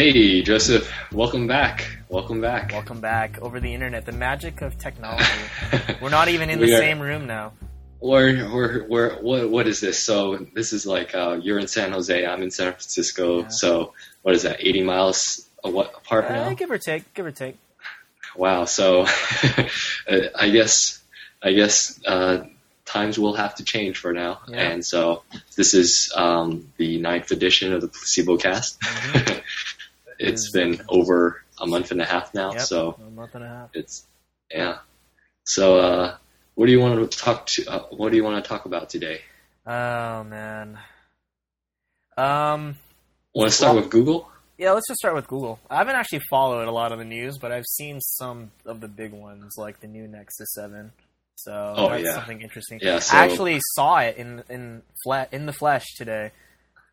Hey, Joseph. Welcome back. Welcome back. Welcome back over the internet. The magic of technology. We're not even in the are- same room now. We're, we're, we're, what, what is this? So this is like uh, you're in San Jose, I'm in San Francisco. Yeah. So what is that? 80 miles apart Uh, now? give or take, give or take. Wow. So uh, I guess I guess uh, times will have to change for now. Yeah. And so this is um, the ninth edition of the Placebo Cast. Mhm. it's been over a month and a half now. Yep, So a month and a half. it's yeah. So uh, what do you want to talk to? Uh, what do you want to talk about today? Oh man. Um. Want to start Well- with Google? Yeah, let's just start with Google. I haven't actually followed a lot of the news, but I've seen some of the big ones, like the new Nexus Seven. So Oh, that's yeah. something interesting. Yeah. So I actually saw it in in fle- in the flesh today.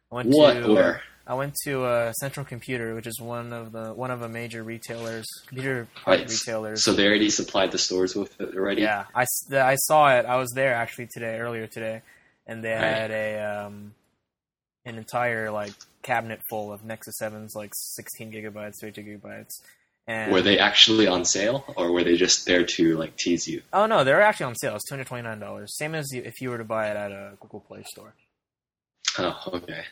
I went what? to Where? I went to uh, Central Computer, which is one of the one of the major retailers, computer part Right. retailers. So they already supplied the stores with it already. yeah, I, I saw it. I was there actually today, earlier today, and they Right. had a um, an entire like cabinet full of Nexus Sevens, like 16 gigabytes, 32 gigabytes. And Were they actually on sale, or were they just there to like tease you? Oh no, they're actually on sale. It's 229 dollars, same as if you were to buy it at a Google Play Store. Oh, okay.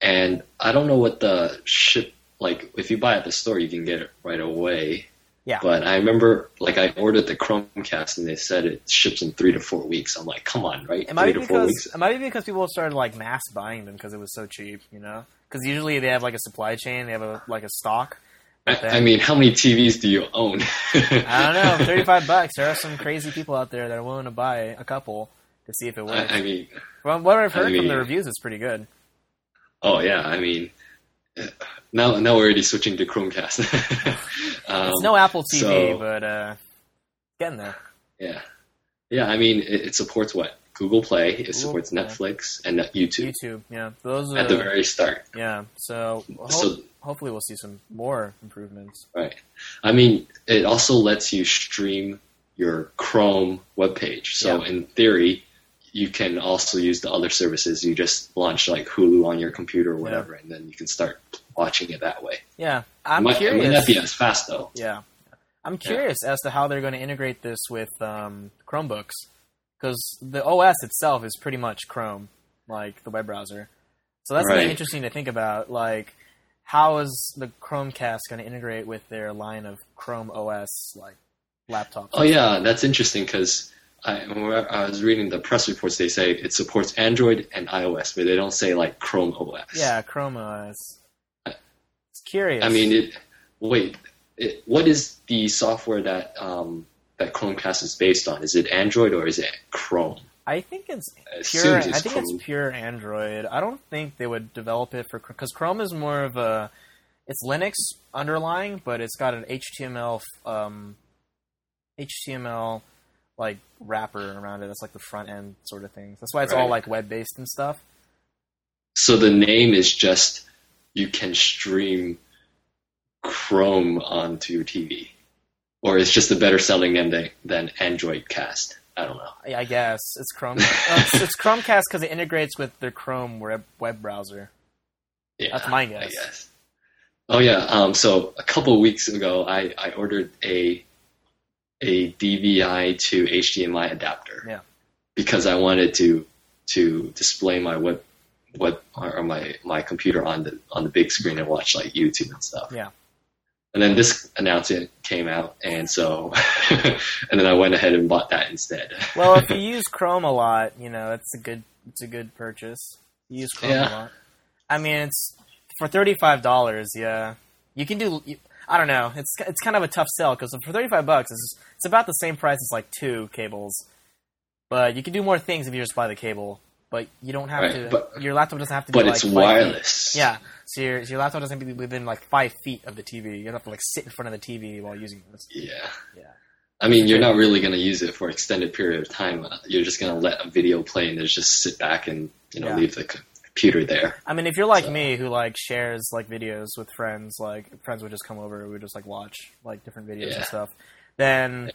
And I don't know what the ship like. If you buy at the store, you can get it right away. Yeah. But I remember, like, I ordered the Chromecast, and they said it ships in three to four weeks. I'm like, come on, right? It might three be to four because weeks. it might be because people started like mass buying them because it was so cheap, you know. Because usually they have like a supply chain, they have a like a stock. I, then- I mean, how many TVs do you own? I don't know, 35 bucks. There are some crazy people out there that are willing to buy a couple to see if it works. I, I mean, From what I've I heard from the reviews, it's pretty good. Oh yeah, I mean, now now we're already switching to Chromecast. um, it's no Apple TV, so- but uh, getting there. Yeah, yeah. I mean, it, it supports what Google Play. It Google supports Play. Netflix and YouTube, YouTube, yeah, those are at the very start. yeah. So, So hopefully we'll see some more improvements. right. I mean, it also lets you stream your Chrome webpage. So Yeah. in theory, you can also use the other services. You just launch like Hulu on your computer or whatever, and then you can start watching it that way. Yeah, I'm might, It curious. might not be as fast though. Yeah, I'm curious as to how they're going to integrate this with um, Chromebooks because the OS itself is pretty much Chrome, like the web browser. So that's Right. interesting to think about. Like, how is the Chromecast going to integrate with their line of Chrome OS like laptops? Oh yeah, that's interesting because I, I was reading the press reports. They say it supports Android and iOS, but they don't say like Chrome OS. yeah, Chrome OS. It's curious. I mean, it. Wait, it, what is the software that um, that Chromecast is based on? Is it Android or is it Chrome? I think it's pure. assume I think Chrome. it's pure Android. I don't think they would develop it for because Chrome is more of a it's Linux underlying, but it's got an HTML um, HTML like wrapper around it. That's like the front end sort of things. That's why it's all like web based and stuff. So the name is just you can stream Chrome onto your TV, or it's just a better selling name than, than Android Cast. I don't know. I I guess it's Chrome. uh, it's, it's Chromecast because it integrates with their Chrome web web browser. Yeah, That's my I guess. guess. Oh yeah. Um, so a couple of weeks ago, I, I ordered a a DVI to HDMI adapter. Yeah. Because I wanted to to display my web web or my my computer on the on the big screen and watch like YouTube and stuff. Yeah. And then this announcement came out, and so and then I went ahead and bought that instead. Well, if you use Chrome a lot, you know it's a good it's a good purchase. You use Chrome Yeah. a lot. I mean, it's for thirty five dollars. Yeah, you can do. I don't know. It's it's kind of a tough sell because for thirty five bucks, it's it's about the same price as like two cables, but you can do more things if you just buy the cable. But you don't have Right, to. but- your laptop doesn't have to. but be it's like five feet. wireless. Yeah, so your your laptop doesn't have to be within like five feet of the TV. You don't have to like sit in front of the TV while using this. Yeah. Yeah. I mean, you're not really going to use it for an extended period of time. Uh, You're just going to let a video play and just sit back and you know Yeah. leave the computer there. I mean, if you're like So- me, who like shares like videos with friends, like friends would just come over, and we would just like watch like different videos Yeah. and stuff. Then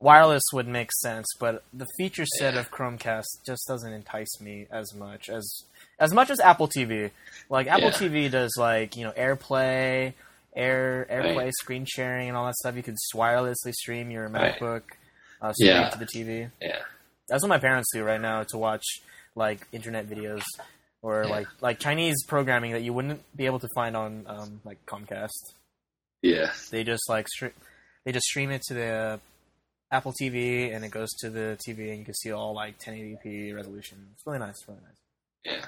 wireless would make sense, but the feature set Yeah. of Chromecast just doesn't entice me as much as as much as Apple TV. Like Apple Yeah. TV does like you know AirPlay, Air AirPlay Right. screen sharing and all that stuff. You could wirelessly stream your Right. MacBook uh, straight Yeah. to the TV. Yeah. That's what my parents do right now to watch like internet videos or Yeah. like like Chinese programming that you wouldn't be able to find on um, like Comcast. Yeah. They just like stre- they just stream it to the Apple TV and it goes to the TV and you can see all like 1080p resolution. It's really nice, really nice. Yeah.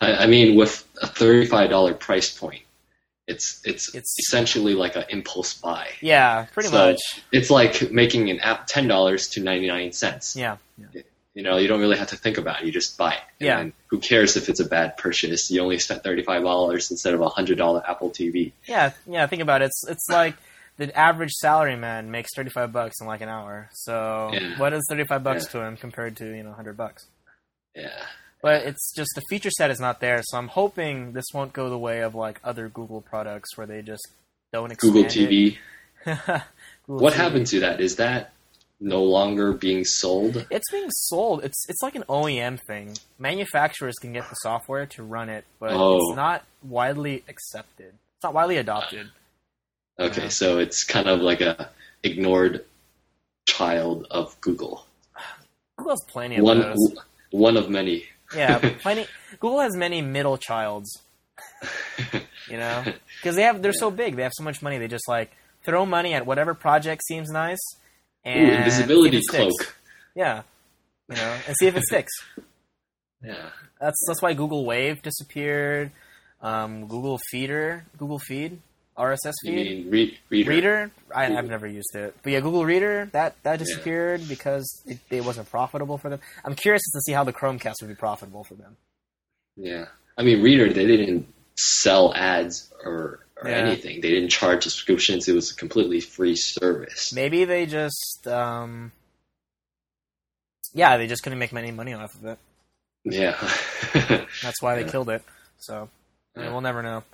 I, I mean, with a thirty-five dollar price point, it's, it's It's- essentially like an impulse buy. Yeah, pretty So, much. It's like making an app ten dollars to ninety nine cents. Yeah, yeah. You know, you don't really have to think about it. You just buy it. Yeah. then who cares if it's a bad purchase? You only spent thirty five dollars instead of a hundred dollar Apple TV. Yeah, yeah. Think about it. It's it's like the average salary man makes thirty five bucks in like an hour. So Yeah. what is thirty five bucks Yeah. to him compared to you know hundred bucks? Yeah. But it's just the feature set is not there. So I'm hoping this won't go the way of like other Google products where they just don't expand Google. TV. Google What TV. happened to that? Is that no longer being sold? It's being sold. It's it's like an OEM thing. Manufacturers can get the software to run it, but Oh. it's not widely accepted. It's not widely adopted. Okay, so it's kind of like a ignored child of Google. Google has plenty of One those. one of many. Yeah, plenty. Google has many middle childs. You know, because they have they're so big, they have so much money. They just like throw money at whatever project seems nice. And Ooh, invisibility sticks. cloak. Yeah, you know, and see if it sticks. Yeah. That's that's why Google Wave disappeared. Um, Google Feeder, Google Feed, RSS feed. mean re- reader? Reader, I, I've never used it, but yeah, Google Reader that that disappeared because it, it wasn't profitable for them. I'm curious to see how the Chromecast would be profitable for them. Yeah. I mean, Reader, they didn't sell ads or, or Yeah. anything. They didn't charge subscriptions. It was a completely free service. Maybe they just, um, yeah, they just couldn't make any money off of it. Yeah. That's why they Yeah. killed it. So Yeah. we'll never know.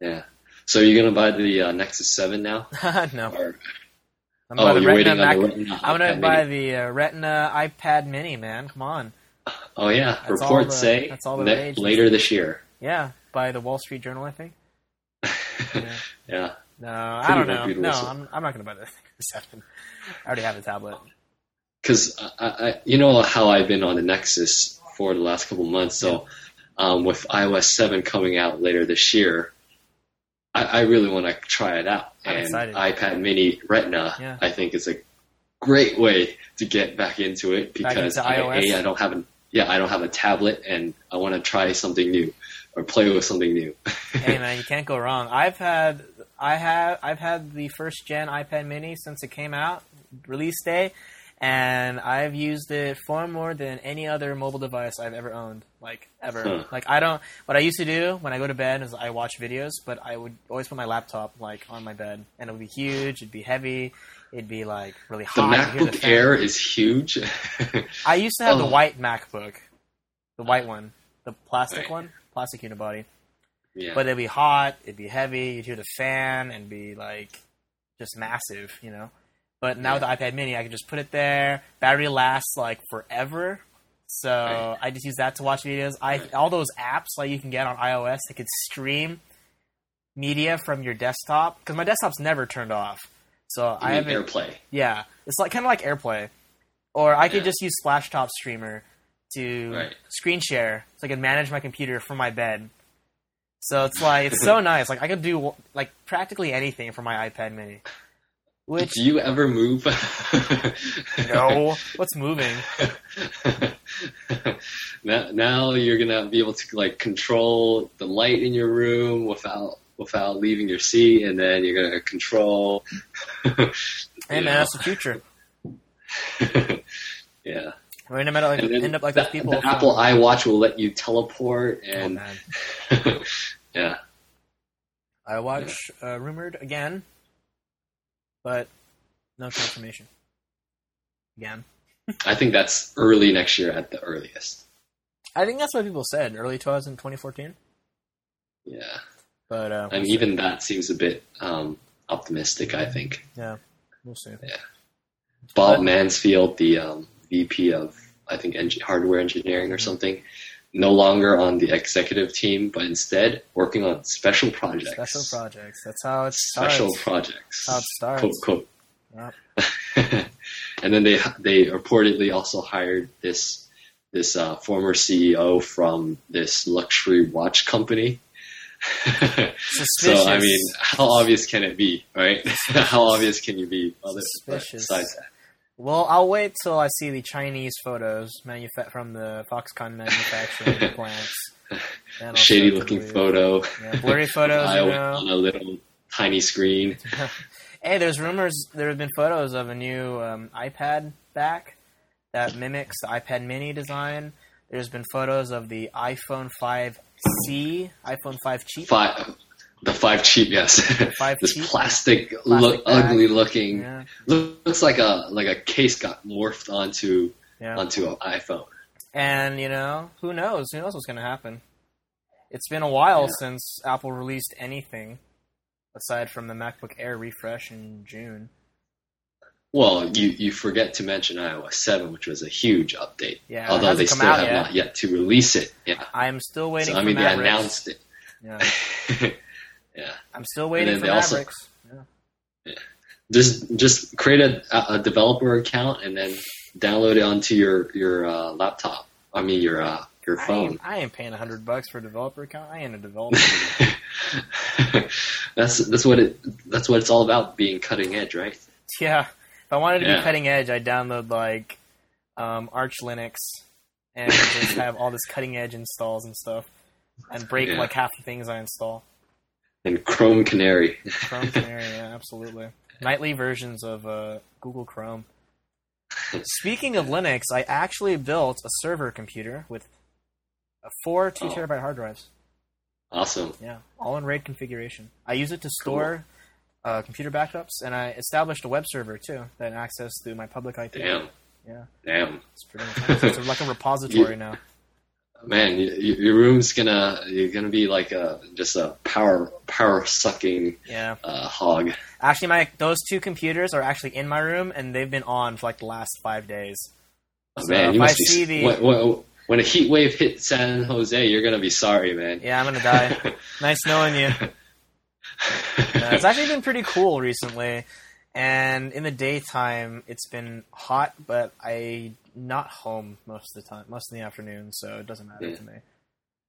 yeah. So you're going to buy the uh, Nexus 7 now? no, Or, I'm oh, you're waiting Mac- on the Retina I'm gonna buy Mini. the uh, Retina iPad Mini, man. Come on, Oh, yeah. That's Reports the- say that's all the ne- later this year. yeah, by the Wall Street Journal, I think. Yeah. yeah. No, I don't know. No. I'm, I'm not gonna buy the seven. I already have the tablet. because I, I, you know how I've been on the Nexus for the last couple months. So um, with iOS 7 coming out later this year, I, I really want to try it out. I'm and excited. iPad Mini Retina, Yeah. I think is a great way to get back into it Back because into I, iOS? A, I don't have an yeah I don't have a tablet and I want to try something new or play with something new. hey man, you can't go wrong. I've had I have I've had the first gen iPad Mini since it came out, release day, and I've used it far more than any other mobile device I've ever owned. Like ever. Huh. Like I don't. What I used to do when I go to bed is I watch videos, but I would always put my laptop like on my bed, and it would be huge. It'd be heavy. It'd be like really hot. You'd MacBook fan. Air is huge. I used to have the Oh. white MacBook, the white one, the plastic Right. one, plastic unibody. yeah. But it'd be hot, it'd be heavy, you'd hear the fan and be like just massive, you know. But now with the iPad mini I can just put it there, battery lasts like forever. So Right. I just use that to watch videos. I Right. all those apps like you can get on iOS that could stream media from your desktop because my desktop's never turned off. So I I have AirPlay. yeah, it's like kind of like AirPlay, or I could just use Splashtop Streamer to Right. screen share, so I can manage my computer from my bed. So it's like it's so nice. Like I could do like practically anything from my iPad Mini. Which Do you ever move? no, what's moving? now, now you're gonna be able to like control the light in your room without without leaving your seat, and then you're gonna control. Hey man, know. that's the future. yeah. We're gonna end up like, And then end up like the, those people. the Apple iWatch will let you teleport, Oh, and man. yeah, iWatch uh, rumored again, but no confirmation. Again, I think that's early next year at the earliest. I think that's what people said early 2000, 2014. Yeah, But uh, I mean, even that seems a bit um, optimistic. I think. yeah, we'll see. Yeah. Bob But- Mansfield, the um, VP of I think hardware engineering or something, no longer on the executive team, but instead working on special projects. Special projects. That's how it starts. Special projects. How it starts. Quote, quote. Yep. and then they they reportedly also hired this this uh, former CEO from this luxury watch company. So I mean, how obvious can it be, right? how obvious can you be? Other, Suspicious. Besides that, Well, I'll wait till I see the Chinese photos manufa- from the Foxconn manufacturing plants. Shady looking photo, Yeah, blurry photos, you know. on a little tiny screen. Hey, there's rumors. There have been photos of a new um, iPad back that mimics the iPad Mini design. There's been photos of the iPhone 5C, iPhone 5 cheap. Five, the five cheap, yes. five this cheap? plastic, look, ugly looking. Yeah, Looks like a like a case got morphed onto yeah. onto an iPhone. And you know, who knows? Who knows what's going to happen? It's been a while Yeah. since Apple released anything aside from the MacBook Air refresh in June. Well, you, you forget to mention iOS 7, which was a huge update. Yeah, Although they still have yet. not yet to release it. Yeah. I am still waiting So, I mean, they Mavericks. announced it. Yeah, yeah. I'm still waiting for they also- Mavericks. Just just create a, a developer account and then download it onto your your uh, laptop. I mean your uh, your iPhone. ain't, I ain't paying a hundred bucks for a developer account. I ain't a developer. that's that's what it that's what it's all about being cutting edge, right? yeah, if I wanted to Yeah. be cutting edge, I'd download like um, Arch Linux and just have all this cutting edge installs and stuff, and break Yeah. like half the things I install. And Chrome Canary. Chrome Canary, yeah, absolutely. Nightly versions of uh, Google Chrome. Speaking of Linux, I actually built a server computer with a four two Oh. terabyte hard drives. Awesome. Yeah, all in RAID configuration. I use it to store uh, computer backups, and I established a web server too that I access through my public IP. Damn. Yeah, Damn. it's pretty intense. It's like a repository now. Man, y- y- your room's gonna you're gonna be like a just a power power sucking Yeah, uh, hog. actually, my those two computers are actually in my room, and they've been on for like the last five days. Oh, So man, you must be. see the- when, when, when a heat wave hit San Jose, you're gonna be sorry, man. Yeah, I'm gonna die. nice knowing you. Uh, it's actually been pretty cool recently, and in the daytime it's been hot, but I not home most of the time, most of the afternoon, so it doesn't matter Yeah. to me.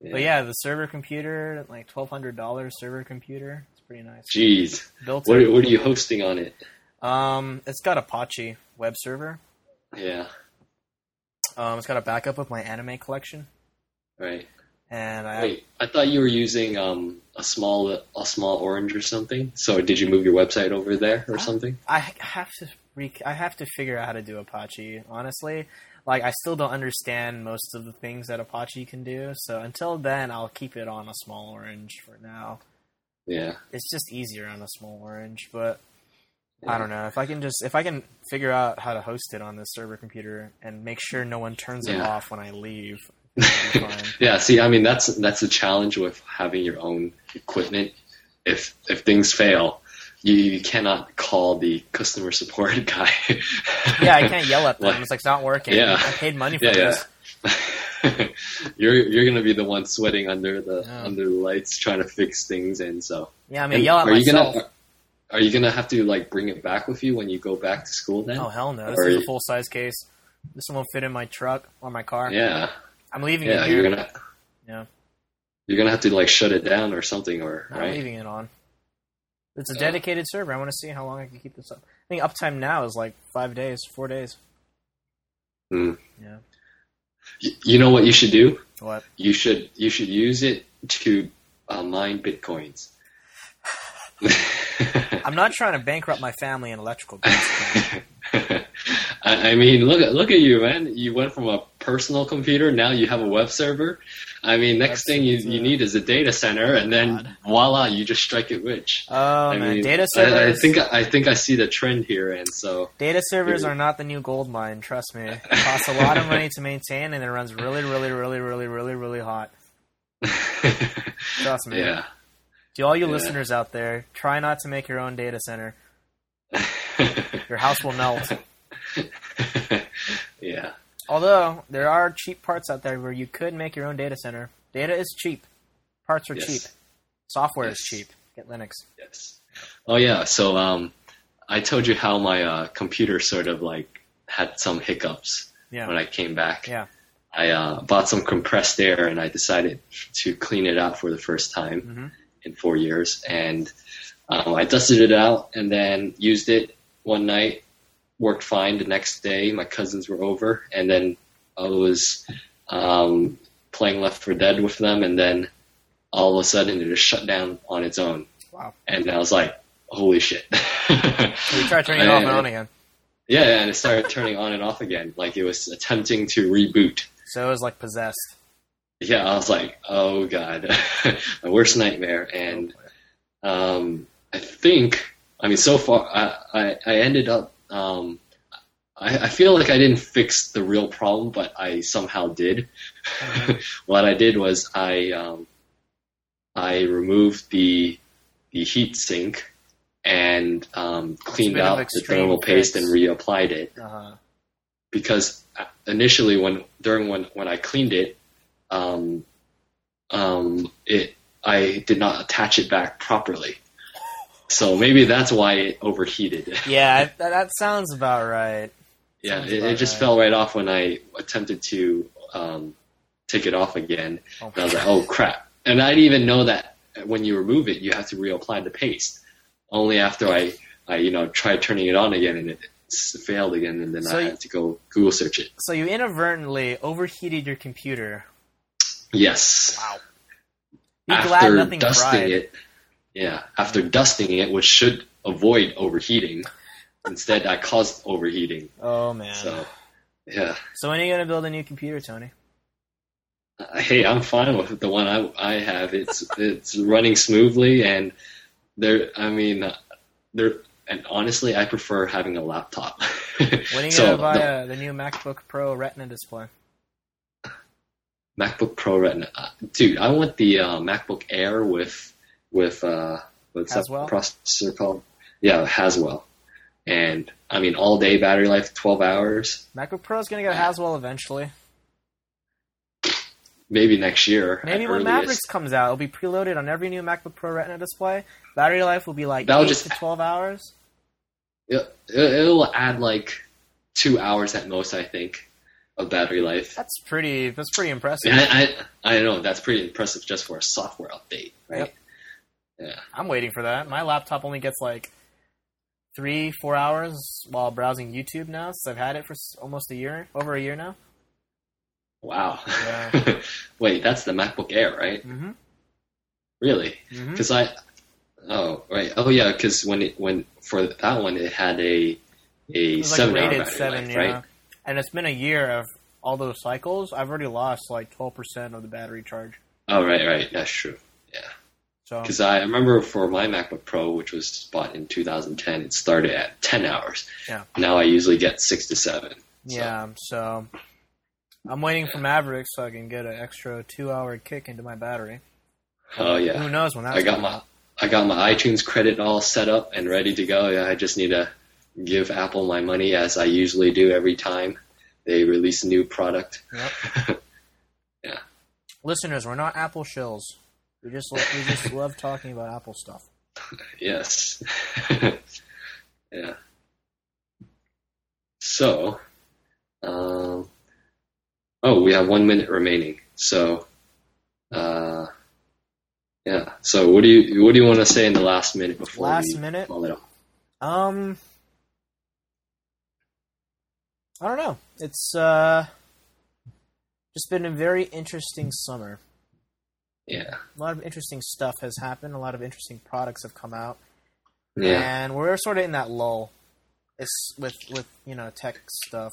Yeah. But yeah, the server computer, like twelve hundred dollars server computer, it's pretty nice. Jeez, Built what are, what are you hosting on it? Um, it's got Apache web server. Yeah, Um, it's got a backup of my anime collection, right. And I Wait, I thought you were using um a small a small orange or something. So did you move your website over there or Ah. something? I have to re- I have to figure out how to do Apache. Honestly, like I still don't understand most of the things that Apache can do. So until then, I'll keep it on a small orange for now. Yeah. It's just easier on a small orange, but I don't know if I can just if I can figure out how to host it on this server computer and make sure no one turns it off when I leave. It'll be fine. Yeah, see, I mean that's that's the challenge with having your own equipment. If if things fail, you, you cannot call the customer support guy. yeah, I can't yell at them. Like- it's like it's not working. Yeah. I paid money for Yeah, yeah. you're you're gonna be the one sweating under the Yeah. under the lights trying to fix things, and so Yeah, I mean, yell at are you gonna are you gonna have to like bring it back with you when you go back to school then? Oh hell no! This Or is you- a full size case. This one won't fit in my truck or my car. Yeah, I'm leaving yeah, it here. you're gonna Yeah. you're gonna have to like shut it down or something, or I'm right? leaving it on. It's a Uh. dedicated server. I want to see how long I can keep this up. I think uptime now is like five days, four days. Hmm. Yeah. Y- You know what you should do? What? You should you should use it to uh, mine bitcoins. I'm not trying to bankrupt my family in electrical bills. I, I mean, look at look at you, man. You went from a personal computer, now you have a web server. I mean, next thing you, you need is a data center, and then God. voila, you just strike it rich. Oh I man, mean, data I, I think I think I see the trend here, and so data servers are not the new gold mine. Trust me. It costs a lot of money to maintain, and it runs really, really, really, really, really, really hot. Trust me. yeah. To all you Yeah. listeners out there, try not to make your own data center. Your house will melt. yeah. Although there are cheap parts out there where you could make your own data center. Data is cheap. Parts are Yes. cheap. Software is cheap. Get Linux. Yes. Oh yeah. So um, I told you how my uh, computer sort of like had some hiccups Yeah. when I came back. Yeah. I uh, bought some compressed air and I decided to clean it out for the first time hmm in four years. And um, I dusted it out and then used it one night. Worked fine the next day. My cousins were over, and then I was um, playing Left 4 Dead with them, and then all of a sudden it just shut down on its own. Wow. And I was like, "Holy shit!" So you try turning it off and on again. Yeah, yeah, and it started turning on and off again, like it was attempting to reboot. So it was like possessed. Yeah, I was like, "Oh god, my worst nightmare." And um, I think, I mean, so far, I, I, I ended up, um, I, I feel like I didn't fix the real problem, but I somehow did. what I did was I, um, I removed the the heat sink and um, cleaned out the thermal paste and reapplied it Uh-huh. because initially when during when when I cleaned it, um, um, it I did not attach it back properly. So maybe that's why it overheated. Yeah, that, sounds about right. yeah, Sounds it, it just right. fell right off when I attempted to um, take it off again. Oh, And I was like, oh crap! And I didn't even know that when you remove it, you have to reapply the paste. Only after I, I you know, tried turning it on again and it failed again, and then So I had to go Google search it. So you inadvertently overheated your computer. Yes. Wow. Be after glad nothing dusting fried. it, yeah, after dusting it, which should avoid overheating, instead I caused overheating. Oh man. So, yeah, So when are you gonna build a new computer, Tony? Uh, hey, I'm fine with the one I I have. It's it's running smoothly, and there. I mean, there. And honestly, I prefer having a laptop. When are you so gonna buy the uh, the new MacBook Pro Retina display? MacBook Pro Retina, uh, dude, I want the uh, MacBook Air with with uh, what's Haswell? that processor called? Yeah, Haswell. And I mean, all day battery life, twelve hours. MacBook Pro is gonna get Haswell eventually. Maybe next year. Maybe when earliest. Mavericks comes out, it'll be preloaded on every new MacBook Pro Retina display. Battery life will be like That'll eight just- to twelve hours. It, it'll add like two hours at most, I think, of battery life. That's pretty. That's pretty impressive. I, I, I know that's pretty impressive just for a software update, right? Yeah. I'm waiting for that. My laptop only gets like three, four hours while browsing YouTube now, since I've had it for almost a year, over a year now. Wow. Yeah. Wait, that's the MacBook Air, right? Mm-hmm. Really? mm-hmm. Because I, oh right, oh yeah, because when it when for that one it had a a like seven hour battery seven, life, yeah. right? And it's been a year of all those cycles. I've already lost like twelve percent of the battery charge. Oh right, right, that's true. So Because I remember for my MacBook Pro, which was bought in 2010, it started at 10 hours. Yeah. Now I usually get six to seven. So, yeah, so I'm waiting for Maverick so I can get an extra two-hour kick into my battery. Oh yeah. Who knows when that's I got my out. I got my iTunes credit all set up and ready to go. Yeah, I just need to give Apple my money as I usually do every time they release a new product. Yep. Yeah. Listeners, we're not Apple shills. We just lo- we just love talking about Apple stuff. Yes. yeah. So, um, oh, we have one minute remaining. So, uh, yeah. So, what do you what do you want to say in the last minute before Last minute? call it off? Um, I don't know. It's uh, just been a very interesting summer. Yeah. A lot of interesting stuff has happened. A lot of interesting products have come out, Yeah. and we're sort of in that lull. It's with with you know tech stuff.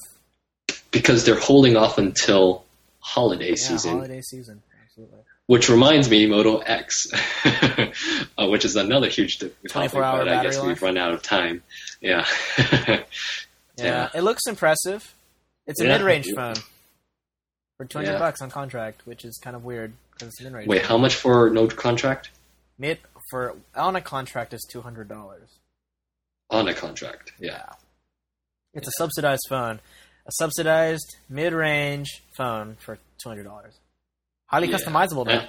Because they're holding off until holiday Yeah, season. holiday season. Absolutely. Which reminds me, Moto X, uh, which is another huge topic, 24 hour but I guess life? we've run out of time. Yeah. Yeah, Yeah. it looks impressive. It's a Yeah. mid-range phone for two hundred bucks on contract, which is kind of weird because it's. Wait, how much for no contract? Mid for on a contract is two hundred dollars. On a contract, yeah. It's a subsidized phone. a subsidized mid-range phone for two hundred dollars. Highly Yeah. customizable, though.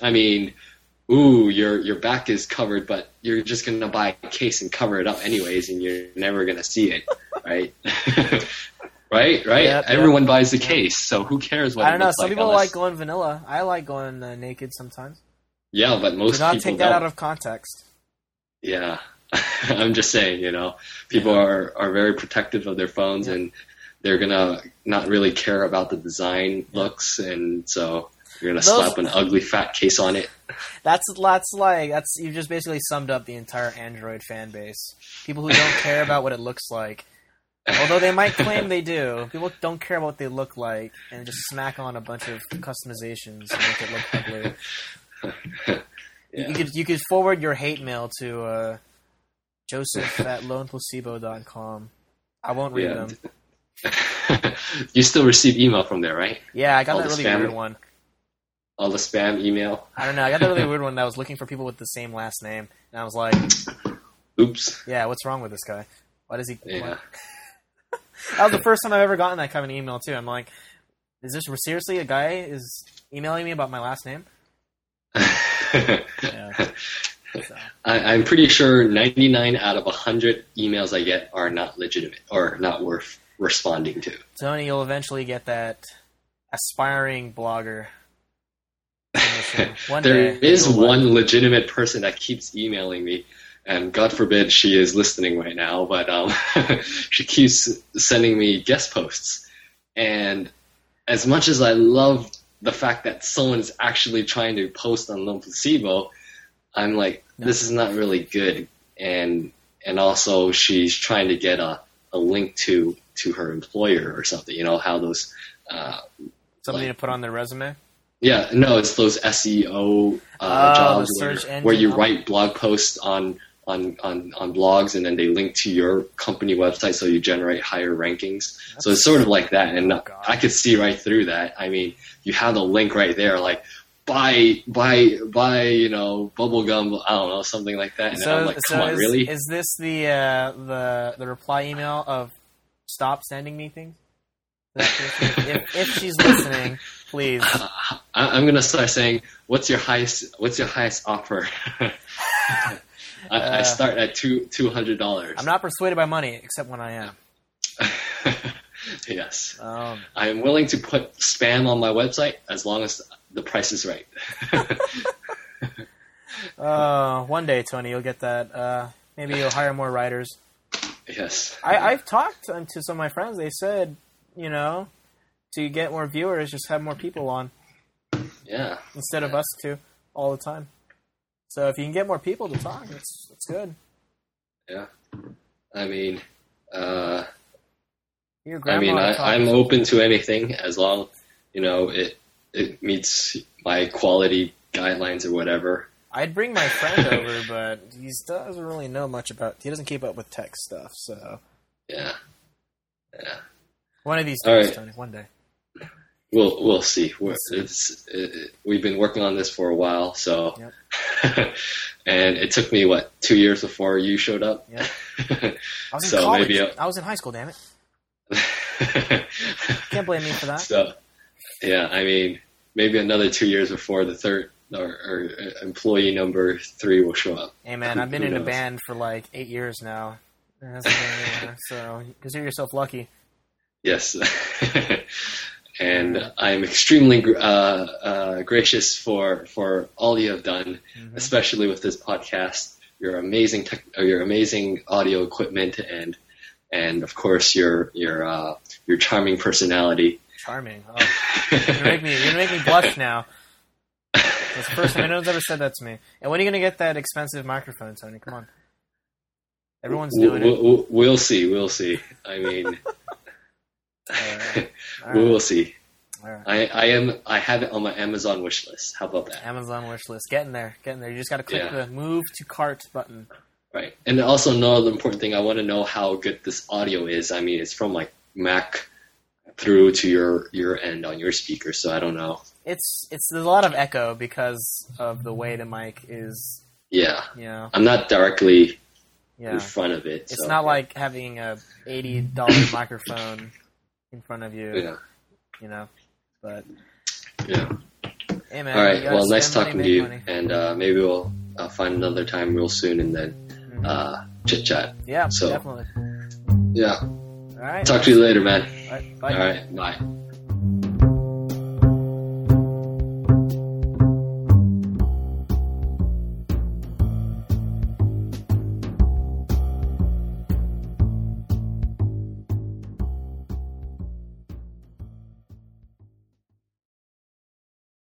I mean, ooh, your your back is covered, but you're just gonna buy a case and cover it up anyways, and you're never gonna see it, right? right, right. Yep, yep. Everyone buys the case, so who cares what I it don't know. Some like? people like going vanilla. I like going uh, naked sometimes. yeah, but most people Do not people take that don't. out of context. Yeah, I'm just saying, you know, people are are very protective of their phones, Yeah. and they're gonna not really care about the design looks, and so you're gonna Those- slap an ugly fat case on it. That's that's like that's you just basically summed up the entire Android fan base. People who don't care about what it looks like. Although they might claim they do, people don't care about what they look like and just smack on a bunch of customizations to make it look ugly. Yeah. You could you could forward your hate mail to uh, Joseph at loneplacebo.com. I won't read Yeah. them. you still receive email from there, right? Yeah, I got All that really spam- weird one. All the spam email. I don't know. I got that really weird one that was looking for people with the same last name, and I was like, Oops. "Yeah, what's wrong with this guy? Why does he?" Yeah. Why- That was the first time I've ever gotten that kind of an email too. I'm like, "Is this seriously a guy is emailing me about my last name?" Yeah. So, I, I'm pretty sure 99 out of 100 emails I get are not legitimate or not worth responding to. Tony, you'll eventually get that aspiring blogger. position. One There day, is you'll one legitimate person that keeps emailing me, and God forbid she is listening right now, but um, she keeps sending me guest posts. And as much as I love the fact that someone is actually trying to post on Lone Placebo, I'm like, this is not really good. And and also she's trying to get a, a link to to her employer or something. You know how those. Uh, something like- to put on their resume. yeah, no, it's those SEO uh, Oh, jobs where, where you write blog posts on, on, on, on blogs and then they link to your company website so you generate higher rankings. so it's sort of like that. And Oh. I could see right through that. I mean, you have the link right there, like buy, buy, buy, you know, bubblegum, I don't know, something like that. And I'm like, come so on, is, really? is this the uh, the the reply email of stop sending me things? if, if she's listening, please. I, I'm gonna start saying, "What's your highest? What's your highest offer?" I, I Uh, start at two two hundred dollars. I'm not persuaded by money, except when I am. yes, Um, I am willing to put spam on my website as long as the price is right. uh, one day, Tony, you'll get that. Uh, maybe you'll hire more writers. yes, I, I've talked to some of my friends. They said, you know, to get more viewers, just have more people on yeah, instead of us two all the time. So if you can get more people to talk, it's it's good. yeah. I mean, uh, Your I mean, I, I'm open to anything as long, you know, it it meets my quality guidelines or whatever. I'd bring my friend over, but he doesn't really know much about. He doesn't keep up with tech stuff. So Yeah, yeah. one of these days, right. Tony. One day. We'll we'll see. We'll see. It's it, we've been working on this for a while, so and it took me what two years before you showed up. Yeah. I was in So college. maybe I was in high school. Damn it! Can't blame me for that. so yeah, I mean maybe another two years before the third or, or uh, employee number three will show up. Hey man, I've been in a band for like eight years now. So consider yourself lucky. Yes. And I'm extremely uh, uh, gracious for, for all you have done, Mhm. especially with this podcast. Your amazing tech, or your amazing audio equipment, and and of course your your uh, your charming personality. Charming. Oh, you're gonna make me. You're gonna make me blush now. That's the first time anyone's ever said that to me. And when are you gonna get that expensive microphone, Tony? Come on. Everyone's doing we'll, it. we'll see. We'll see. I mean, Alright. All we right. will see. Right. I, I am. I have it on my Amazon wish list. How about that? Amazon wish list. Getting there. Getting there. You just got to click Yeah. the move to cart button. Right. And also another important thing, I want to know how good this audio is. I mean, it's from like Mac through to your your end on your speaker, so I don't know. It's it's there's a lot of echo because of the way the mic is. Yeah, You know. I'm not directly Yeah. in front of it. It's so, not like having a eighty dollar microphone in front of you, yeah, you know. But yeah. hey, man, All right. Well, nice money, talking to you, money. and uh, maybe we'll uh, find another time real soon, and then Mhm. uh, chit chat. yeah, so- definitely. Yeah. All right. Talk to you later, man. All right, bye. All right. Bye.